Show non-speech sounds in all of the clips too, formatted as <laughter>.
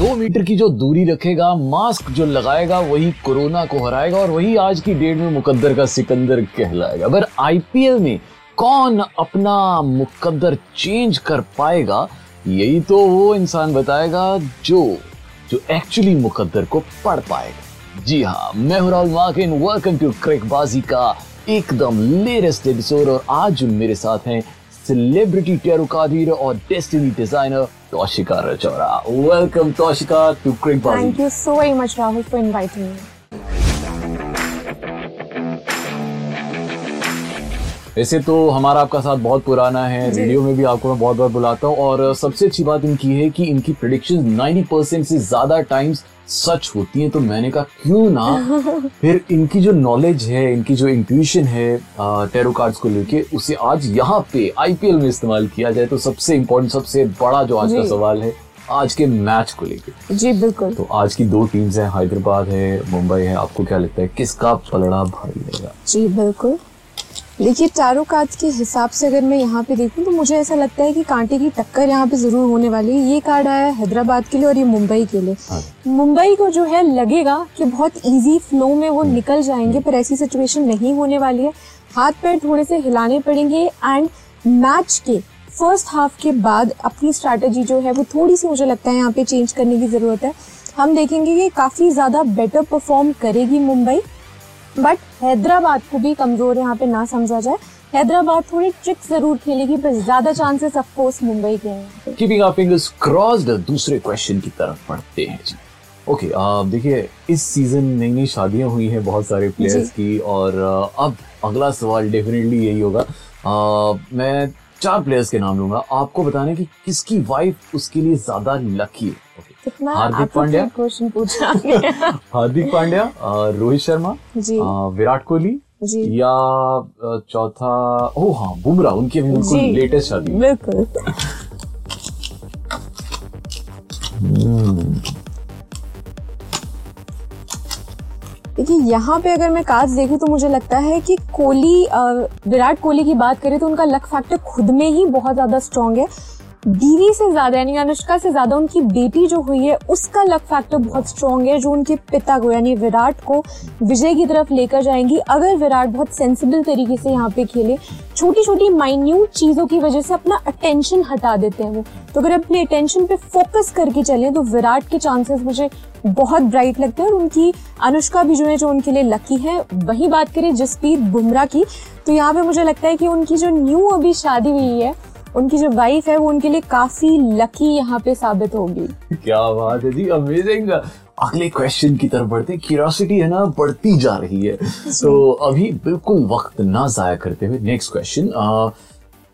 दो मीटर की जो दूरी रखेगा, मास्क जो लगाएगा, वही कोरोना को हराएगा और वही आज की डेट में मुकद्दर का सिकंदर कहलाएगा। अगर आईपीएल में कौन अपना मुकद्दर चेंज कर पाएगा, यही तो वो इंसान बताएगा जो जो एक्चुअली मुकद्दर को पढ़ पाएगा। जी हाँ मैं हूँ राहुल माकिन वेलकम टू क्रिकबाजी का एकदम लेटेस्ट एपिसोड और आज मेरे साथ हैं सेलिब्रिटी टेरो reader और destiny designer Toshika Rachaura welcome Toshika to Cricbaazi Thank you so very much, Rahul, for inviting me. वैसे तो हमारा आपका साथ बहुत पुराना है रेडियो में भी आपको मैं बहुत बार बुलाता हूँ और सबसे अच्छी बात इनकी है कि इनकी प्रिडिक्शन 90 परसेंट से ज़्यादा टाइम्स सच होती हैं तो मैंने कहा क्यों ना? <laughs> फिर इनकी जो नॉलेज है इनकी जो इंट्यूशन है टेरो कार्ड्स को लेके उसे आज यहाँ पे आईपीएल में इस्तेमाल किया जाए तो सबसे इम्पोर्टेंट सबसे बड़ा जो आज का सवाल है आज के मैच को लेके। जी बिल्कुल। तो आज की दो टीम्स हैं हैदराबाद है मुंबई है आपको क्या लगता है किसका पलड़ा भारी रहेगा? जी बिल्कुल। देखिए चारों कार्ड्स के हिसाब से अगर मैं यहाँ पे देखूँ तो मुझे ऐसा लगता है कि कांटे की टक्कर यहाँ पे ज़रूर होने वाली है। ये कार्ड आया है हैदराबाद के लिए और ये मुंबई के लिए। मुंबई को जो है लगेगा कि बहुत इजी फ्लो में वो निकल जाएँगे पर ऐसी सिचुएशन नहीं होने वाली है। हाथ पैर थोड़े से हिलाने पड़ेंगे एंड मैच के फ़र्स्ट हाफ़ के बाद अपनी स्ट्रैटेजी जो है वो थोड़ी सी मुझे लगता है यहाँ पे चेंज करने की ज़रूरत है। हम देखेंगे कि काफ़ी ज़्यादा बेटर परफॉर्म करेगी मुंबई। बट हैदराबाद को भी कमज़ोर यहाँ पे ना समझा जाए। हैदराबाद थोड़ी ट्रिक्स ज़रूर खेलेगी पर ज़्यादा चांसेस ऑफ़ कोर्स मुंबई के हैं। कीपिंग आवर फिंगर्स क्रॉस्ड दूसरे क्वेश्चन की तरफ़ बढ़ते हैं जी। ओके आप देखिए इस सीज़न नई नई शादियाँ हुई हैं बहुत सारे प्लेयर्स की और अब अगला सवाल डेफिनेटली यही होगा। अ, मैं चार प्लेयर्स के नाम लूँगा। आपको बताना कि किसकी वाइफ उसके लिए ज़्यादा लकी है? Okay. कितना हार्दिक पांड्या। क्वेश्चन पूछा <laughs> हार्दिक पांड्या रोहित शर्मा विराट कोहली जी। या चौथा ओ हाँ बुमराह उनकी अभी बिल्कुल लेटेस्ट शादी। बिल्कुल। देखिए यहाँ पे अगर मैं कार्ड्स देखूँ तो मुझे लगता है कि कोहली विराट कोहली की बात करें तो उनका लक फैक्टर खुद में ही बहुत ज़्यादा स्ट्रांग है। बीवी से ज़्यादा, यानी अनुष्का से ज़्यादा उनकी बेटी जो हुई है, उसका लक फैक्टर बहुत स्ट्रांग है, जो उनके पिता को, यानी विराट को विजय की तरफ़ लेकर जाएँगी। अगर विराट बहुत सेंसिबल तरीके से यहाँ पे खेले छोटी छोटी माइन्यूट चीज़ों की वजह से अपना अटेंशन हटा देते हैं वो। तो अगर अपने अटेंशन पे फोकस करके चले तो विराट के चांसेस मुझे बहुत ब्राइट लगते हैं और उनकी, अनुष्का भी जो है, जो उनके लिए लकी है, वही बात करें जसप्रीत बुमराह की। तो यहाँ पे मुझे लगता है कि उनकी जो न्यू अभी शादी हुई है उनकी जो वाइफ है वो उनके लिए काफ़ी लकी यहाँ पे साबित होगी। क्या बात है जी अमेजिंग अगले क्वेश्चन की तरफ़ बढ़ते हैं। क्यूरियोसिटी है ना बढ़ती जा रही है। तो अभी बिल्कुल वक्त ना जाया करते हुए नेक्स्ट क्वेश्चन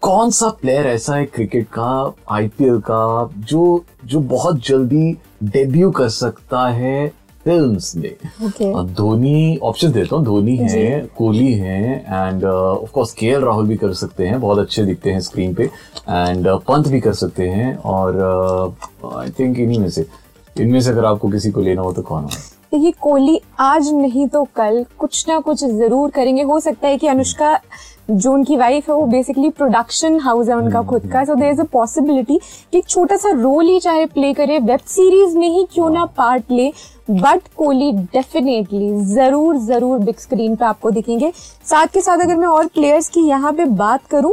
कौन सा प्लेयर ऐसा है क्रिकेट का आईपीएल का जो जो बहुत जल्दी डेब्यू कर सकता है फिल्म्स में। धोनी ऑप्शन देता हूँ। धोनी है कोहली है एंड ऑफ़ कोर्स के राहुल भी कर सकते हैं। बहुत अच्छे दिखते हैं स्क्रीन पे। एंड पंत भी कर सकते हैं। और आई थिंक इन्हीं में से इनमें से अगर आपको किसी को लेना हो तो कौन होगा? देखिए कोहली आज नहीं तो कल कुछ ना कुछ ज़रूर करेंगे। हो सकता है कि अनुष्का जो उनकी वाइफ है, वो बेसिकली प्रोडक्शन हाउस है उनका खुद का। सो देर इज़ अ पॉसिबिलिटी कि एक छोटा सा रोल ही चाहे प्ले करे वेब सीरीज़ में ही क्यों ना पार्ट ले बट कोहली डेफिनेटली ज़रूर ज़रूर बिग स्क्रीन पे आपको दिखेंगे। साथ के साथ अगर मैं और प्लेयर्स की यहाँ पे बात करूँ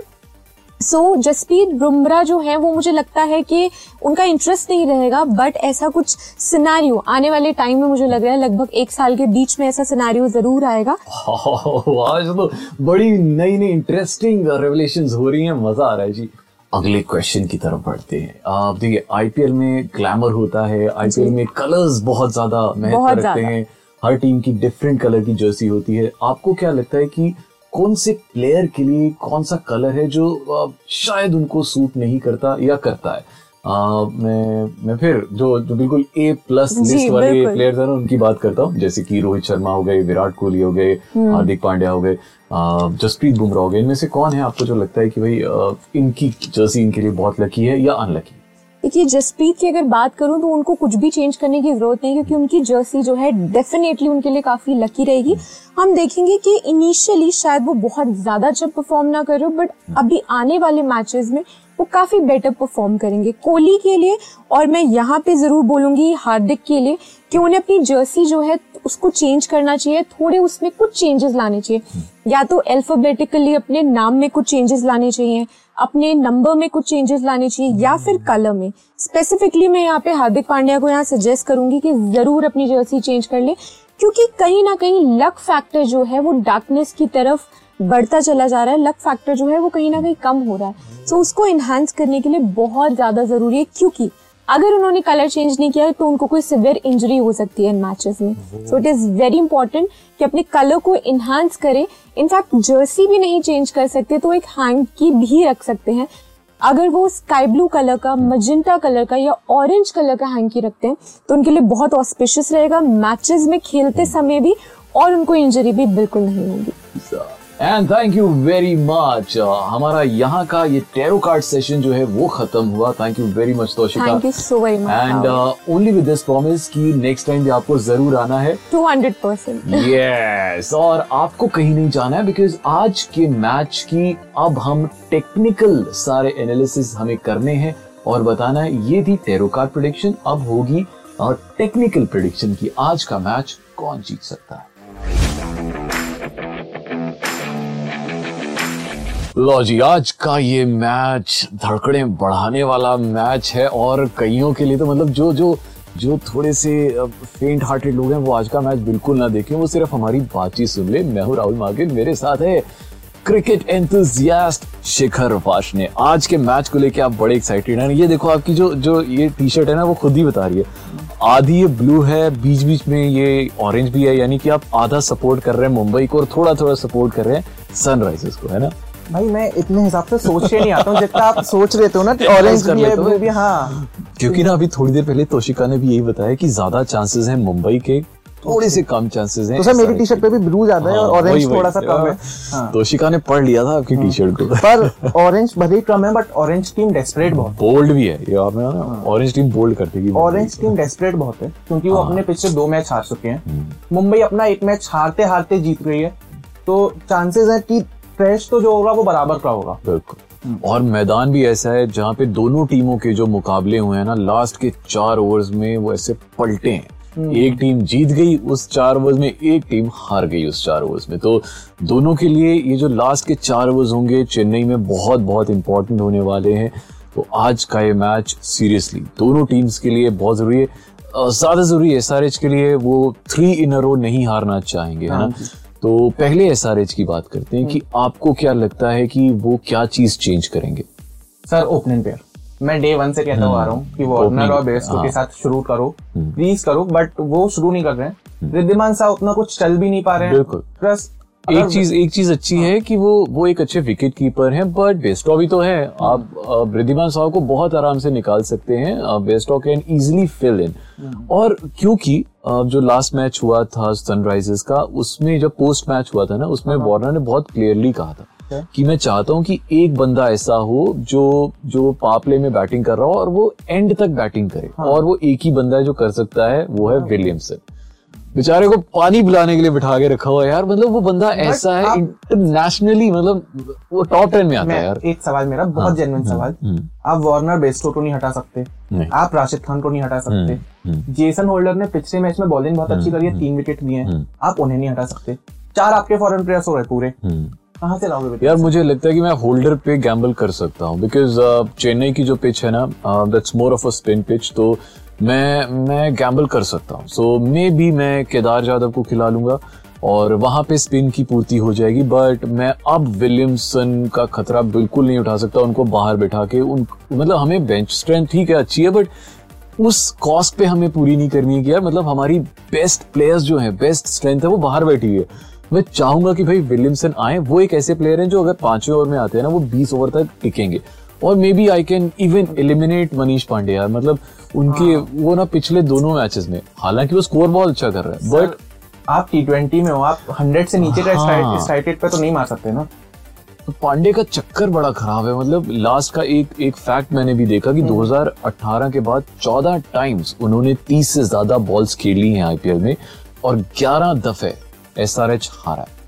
सो so, जसप्रीत बुमराह जो है वो मुझे लगता है कि उनका इंटरेस्ट नहीं रहेगा बट ऐसा कुछ सिनारियो आने वाले टाइम में मुझे लग रहा है लगभग एक साल के बीच में ऐसा सिनारियो ज़रूर आएगा। <laughs> आज तो बड़ी नई नई इंटरेस्टिंग रेवलेशन हो रही हैं मज़ा आ रहा है जी। अगले क्वेश्चन की तरफ़ बढ़ते हैं। आप देखिए आईपीएल में ग्लैमर होता है आईपीएल में कलर्स बहुत ज़्यादा महत्व रखते हैं। हर टीम की डिफरेंट कलर की जर्सी होती है। आपको क्या लगता है कि कौन से प्लेयर के लिए कौन सा कलर है जो शायद उनको सूट नहीं करता या करता है आ, मैं मैं फिर जो जो बिल्कुल ए प्लस लिस्ट वाले। प्लेयर्स हैं ना उनकी बात करता हूँ जैसे कि रोहित शर्मा हो गए विराट कोहली हो गए हम्म। हार्दिक पांड्या हो गए जसप्रीत बुमराह हो गए इनमें से कौन है आपको जो लगता है कि भाई आ, इनकी जर्सी इनके लिए बहुत लकी है या अनलकी देखिए, जसप्रीत की अगर बात करूँ तो उनको कुछ भी चेंज करने की ज़रूरत नहीं क्योंकि उनकी जर्सी जो है डेफिनेटली उनके लिए काफ़ी लकी रहेगी। हम देखेंगे कि इनिशियली शायद वो बहुत ज़्यादा अच्छा परफॉर्म ना करे बट अभी आने वाले मैचेस में वो काफ़ी बेटर परफॉर्म करेंगे। कोहली के लिए, और मैं यहाँ पे ज़रूर बोलूँगी हार्दिक के लिए, कि उन्हें अपनी जर्सी जो है उसको चेंज करना चाहिए, थोड़े उसमें कुछ चेंजेस लाने चाहिए। या तो अल्फाबेटिकली अपने नाम में कुछ चेंजेस लाने चाहिए अपने नंबर में कुछ चेंजेस लाने चाहिए या फिर कलर में। स्पेसिफिकली मैं यहाँ पे हार्दिक पांड्या को यहाँ सजेस्ट करूँगी कि ज़रूर अपनी जर्सी चेंज कर ले क्योंकि कहीं ना कहीं लक फैक्टर जो है वो डार्कनेस की तरफ़ बढ़ता चला जा रहा है। लक फैक्टर जो है वो कहीं ना कहीं कम हो रहा है। सो so, उसको एनहांस करने के लिए बहुत ज़्यादा ज़रूरी है क्योंकि अगर उन्होंने कलर चेंज नहीं किया तो उनको कोई सिवियर इंजरी हो सकती है इन मैचेस में. So it is very important कि अपने कलर को इन्हांस करें. इनफैक्ट जर्सी भी नहीं चेंज कर सकते तो एक हैंड की भी रख सकते हैं. अगर वो स्काई ब्लू कलर का मजिंटा कलर का या ऑरेंज कलर का हैंकी रखते हैं तो उनके लिए बहुत ऑस्पिशियस रहेगा. मैचेस में खेलते समय भी और उनको इंजरी भी बिल्कुल नहीं होगी. And thank you very much हमारा यहाँ का ये टेरो कार्ड सेशन जो है वो खत्म हुआ. Thank you very much Toshika thank you so very and only with this promise कि नेक्स्ट टाइम भी आपको ज़रूर आना है. टू हंड्रेड परसेंट यस और आपको कहीं नहीं जाना है बिकॉज़ आज के मैच की अब हम टेक्निकल सारे एनालिसिस हमें करने हैं और बताना है ये थी टेरो कार्ड प्रिडिक्शन अब होगी और टेक्निकल प्रोडिक्शन की आज का मैच कौन जीत सकता है. लो जी, आज का ये मैच धड़कड़े बढ़ाने वाला मैच है और कईयों के लिए तो मतलब जो जो जो थोड़े से फेंट हार्टेड लोग हैं, वो आज का मैच बिल्कुल ना देखें। वो सिर्फ़ हमारी बातचीत सुन ले। मैं हूँ राहुल मार्केट, मेरे साथ है क्रिकेट एंथुजियास्ट शिखर वाशने आज के मैच को लेके आप बड़े एक्साइटेड हैं। ये देखो, आपकी जो जो ये टी शर्ट है ना, वो खुद ही बता रही है। आधी ये ब्लू है बीच बीच में ये ऑरेंज भी है, यानी कि आप आधा सपोर्ट कर रहे हैं मुंबई को और थोड़ा थोड़ा सपोर्ट कर रहे हैं सनराइजर्स को, है ना? भाई मैं इतने हिसाब से सोच के नहीं आता हूँ जितना आप सोच रहे हो ना ऑरेंज भी है ब्लू भी हाँ। क्योंकि ना अभी थोड़ी देर पहले तोशिका ने भी यही बताया कि ज़्यादा चांसेस हैं मुंबई के थोड़े से कम चांसेस हैं तो सर मेरी टी शर्ट पे भी ब्लू ज़्यादा है हाँ, और ऑरेंज थोड़ा सा कम है। हाँ, हाँ। तोशिका ने पढ़ लिया था आपकी टी शर्ट को। पर ऑरेंज भले ही कम है बट ऑरेंज टीम डेस्परेट बहुत बोल्ड भी है ये आपने ऑरेंज टीम बोल्ड कर देगी ऑरेंज टीम डेस्परेट बहुत है क्योंकि वो हाँ। अपने पिछले दो मैच हार चुके हैं। हम्म। मुंबई अपना एक मैच हारते हारते जीत गई है। तो चांसेस है कि फ्रेश तो जो होगा वो बराबर का होगा। बिल्कुल। और मैदान भी ऐसा है जहाँ पे दोनों टीमों के जो मुकाबले हुए हैं ना लास्ट के चार ओवर्स में वो ऐसे पलटे हैं। एक टीम जीत गई उस चार ओवर्स में एक टीम हार गई उस चार ओवर्स में। तो दोनों के लिए ये जो लास्ट के चार ओवर्स होंगे चेन्नई में बहुत बहुत इंपॉर्टेंट होने वाले हैं। तो आज का ये मैच सीरियसली दोनों टीम्स के लिए बहुत ज़रूरी है। ज़्यादा ज़रूरी है एसआरएच के लिए वो थ्री इन रो नहीं हारना चाहेंगे है ना? तो पहले एसआरएच की बात करते हैं कि आपको क्या लगता है कि वो क्या चीज़ चेंज करेंगे? सर ओपनिंग पेयर मैं डे वन से कहता हुआ आ रहा हूँ कि वार्नर ओपनर और बेस्टो। के साथ शुरू करो प्लीज़ करो बट वो शुरू नहीं कर रहे हैं। रिद्धिमान साहब उतना कुछ चल भी नहीं पा रहे हैं। प्लस एक चीज़ एक चीज़ अच्छी है। कि वो वो एक अच्छे विकेट कीपर हैं बट बेस्टो भी तो है। आप अ, वृद्धिमान साहब को बहुत आराम से निकाल सकते हैं। Bairstow can easily fill in और क्योंकि जो लास्ट मैच हुआ था सनराइजर्स का उसमें जब पोस्ट मैच हुआ था ना उसमें वार्नर ने बहुत क्लियरली कहा था कि मैं चाहता हूँ कि एक बंदा ऐसा हो जो जो पापले में बैटिंग कर रहा हो और वो एंड तक बैटिंग करे। और वो एक ही बंदा है जो कर सकता है वो है विलियमसन बेचारे को पानी पिलाने के लिए बिठा के रखा हुआ है यार। मतलब वो बंदा ऐसा है इंटरनेशनली मतलब वो टॉप टेन में आता है यार। एक सवाल मेरा बहुत जेन्युइन सवाल। आप वार्नर बेस्टो को नहीं हटा सकते। नहीं। आप राशिद खान को नहीं हटा सकते। जेसन होल्डर ने पिछले मैच में बॉलिंग बहुत अच्छी करी है तीन विकेट लिए हैं। आप उन्हें नहीं हटा सकते। चार आपके फॉरन प्लेयर्स हो रहे पूरे। कहाँ से लाओगे यार मुझे लगता है कि मैं होल्डर पे गैम्बल कर सकता हूँ। बिकॉज़ चेन्नई की जो पिच है ना that's more of a spin pitch तो मैं मैं गैम्बल कर सकता हूँ। सो मे भी मैं केदार यादव को खिला लूँगा और वहाँ पे स्पिन की पूर्ति हो जाएगी बट मैं अब विलियमसन का खतरा बिल्कुल नहीं उठा सकता, उनको बाहर बैठा के उन मतलब हमें बेंच स्ट्रेंथ ठीक है, अच्छी है बट उस कॉस्ट पे हमें पूरी नहीं करनी है कि यार मतलब हमारी बेस्ट प्लेयर्स जो है बेस्ट स्ट्रेंथ है, वो बाहर बैठी हुई है। मैं चाहूँगा कि भाई विलियमसन आए, वो एक ऐसे प्लेयर हैं जो अगर पाँचवें ओवर में आते हैं ना, वो बीस ओवर तक टिकेंगे। और maybe I can even eliminate Manish Pandey यार मतलब उनके हाँ। वो ना पिछले दोनों मैचेस में हालाँकि वो स्कोर बहुत अच्छा कर रहा है बट आप टी ट्वेंटी में हो आप हंड्रेड से नीचे का हाँ। स्ट्राइक पे तो नहीं मार सकते ना तो पांडे का चक्कर बड़ा खराब है मतलब लास्ट का एक एक फैक्ट मैंने भी देखा कि हम्म। 2018 के बाद 14 टाइम्स उन्होंने 30 से ज़्यादा बॉल्स खेली हैं आईपीएल में और 11 दफे एसआरएच हारा है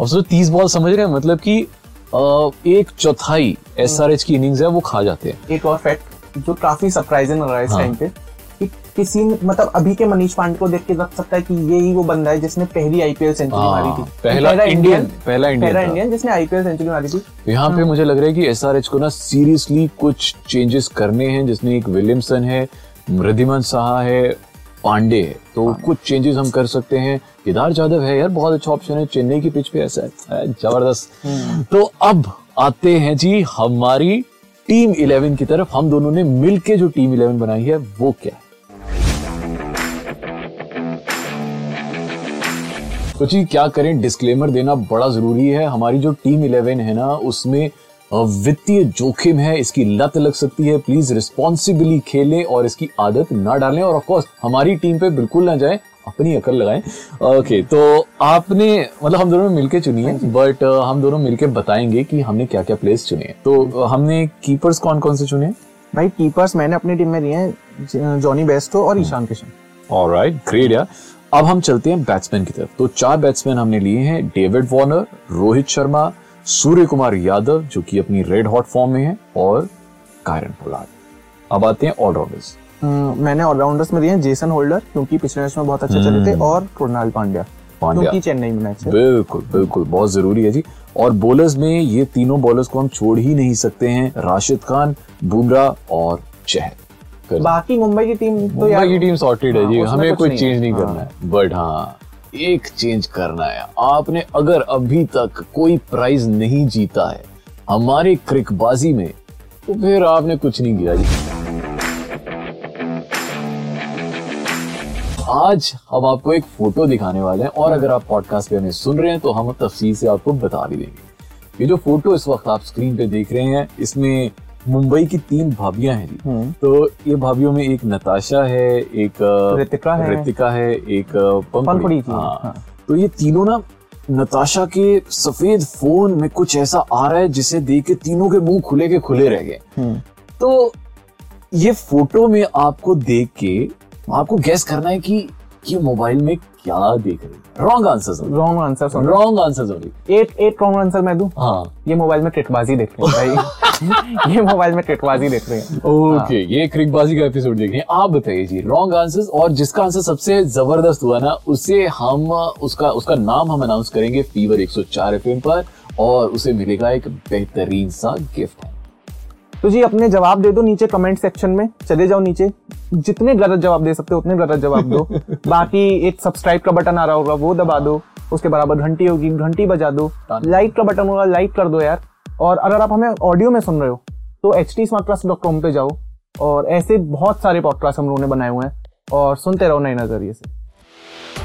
और सोचो 30 बॉल समझ रहे हैं मतलब कि एक चौथाई एसआरएच की इनिंग्स है वो खा जाते हैं। एक और फैक्ट जो काफ़ी सरप्राइजिंग लग रहा है इस हाँ। टाइम पे कि किसी मतलब अभी के मनीष पांडे को देख के लग सकता है कि ये ही वो बंदा है जिसने पहली आईपीएल सेंचुरी हाँ, मारी थी। पहला इंडियन- पहला इंडियन पहला इंडियन जिसने आईपीएल सेंचुरी मारी थी। यहाँ पे मुझे लग रहा है कि एसआरएच को ना सीरियसली कुछ चेंजेस करने हैं जिसमें एक विलियमसन है मृदिमन साहा है पांडे है तो कुछ चेंजेस हम कर सकते हैं। केदार जाधव है यार बहुत अच्छा ऑप्शन है। चेन्नई की पिच पे ऐसा है, है ज़बरदस्त। तो अब आते हैं जी हमारी टीम इलेवन की तरफ़। हम दोनों ने मिलके जो टीम इलेवन बनाई है वो क्या है? तो जी क्या करें? डिस्क्लेमर देना बड़ा ज़रूरी है। हमारी जो टीम इलेवन है ना उसमें वित्तीय जोखिम है इसकी लत लग सकती है। प्लीज़ रिस्पॉन्सिबली खेलें और इसकी आदत ना डालें और ऑफ़ कोर्स हमारी टीम पे बिल्कुल ना जाएँ अपनी अकल लगाएँ। ओके तो आपने मतलब हम दोनों मिलके चुनी है बट हम दोनों मिलके बताएँगे कि हमने क्या क्या प्लेस चुने हैं। तो हमने कीपर्स कौन कौन से चुने भाई कीपर्स मैंने अपनी टीम में लिए हैं जॉनी बेस्टो और ईशान किशन। ऑलराइट ग्रेट यार अब हम चलते हैं बैट्समैन की तरफ़। तो चार बैट्समैन हमने लिए हैं डेविड वॉर्नर रोहित शर्मा सूर्य कुमार यादव जो कि अपनी रेड हॉट फॉर्म में है और कायरन पोलार्ड अब आते हैं ऑलराउंडर्स हम्म, मैंने ऑलराउंडर्स में दिए हैं जेसन होल्डर क्योंकि पिछले मैच में बहुत अच्छे चले थे और कृणाल पांड्या हम्म। क्योंकि चेन्नई में मैच है। बिल्कुल बिल्कुल बहुत ज़रूरी है जी। और बॉलर्स में ये तीनों बॉलर्स को हम छोड़ ही नहीं सकते हैं राशिद खान बुमराह और चहल। बाकी मुंबई की टीम तो मुंबई की टीम सॉर्टेड है हाँ, जी हमें कोई चेंज नहीं हाँ। करना है। बट हाँ एक चेंज करना है। आपने अगर अभी तक कोई प्राइज नहीं जीता है, हमारे क्रिकबाजी में तो फिर आपने कुछ नहीं किया आज हम आपको एक फ़ोटो दिखाने वाले हैं और अगर आप पॉडकास्ट पे हमें सुन रहे हैं तो हम तफसील से आपको बता भी देंगे। ये जो फ़ोटो इस वक्त आप स्क्रीन पे देख रहे हैं, इसमें मुंबई की तीन भाभियाँ हैं जी तो ये भाभियों में एक नताशा है एक रितिका है। रितिका है एक पंखुड़ी पंखुड़ी हाँ हाँ। तो ये तीनों ना नताशा के सफ़ेद फ़ोन में कुछ ऐसा आ रहा है जिसे देख के तीनों के मुँह खुले के खुले रह गए हम्म। तो ये फ़ोटो में आपको देख के आपको गैस करना है कि ये मोबाइल में क्या देख रही है? Wrong answer wrong answer wrong answer only एक एक रॉन्ग आंसर मैं दूँ? हाँ. ये मोबाइल में ट्रिकबाजी देख रहे हैं भाई। <laughs> ये मोबाइल में ट्रिकबाजी देख रहे हैं। ओके ये क्रिकबाजी का एपिसोड देख रहे हैं। आप बताइए जी रॉन्ग आंसर्स और जिसका आंसर सबसे ज़बरदस्त हुआ ना उसे हम उसका उसका नाम हम अनाउंस करेंगे फीवर 104 एफएम पर और उसे मिलेगा एक बेहतरीन सा गिफ्ट तो जी अपने जवाब दे दो नीचे कमेंट सेक्शन में। चले जाओ नीचे। जितने गलत जवाब दे सकते हो उतने गलत जवाब दो। <laughs> बाकी एक सब्सक्राइब का बटन आ रहा होगा वो दबा दो। उसके बराबर घंटी होगी घंटी बजा दो। लाइक का बटन होगा लाइक कर दो यार। और अगर आप हमें ऑडियो में सुन रहे हो तो एच टी पे जाओ। और ऐसे बहुत सारे पॉडकास्ट हम लोगों ने बनाए हुए हैं। और सुनते रहो नए नज़रिए से।